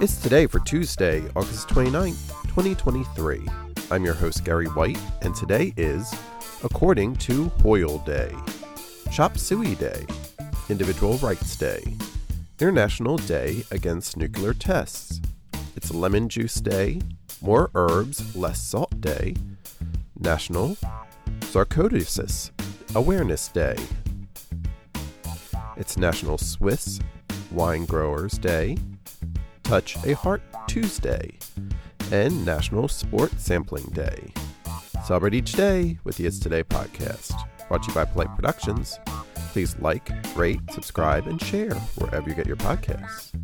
It's today for Tuesday, August 29th, 2023. I'm your host, Gary White, and today is According to Hoyle Day, Chop Suey Day, Individual Rights Day, International Day Against Nuclear Tests, It's Lemon Juice Day, More Herbs, Less Salt Day, National Sarcoidosis Awareness Day. It's National Swiss Wine Growers Day, Touch a Heart Tuesday, and National Sport Sampling Day. Celebrate each day with the It's Today podcast. Brought to you by Polite Productions. Please like, rate, subscribe, and share wherever you get your podcasts.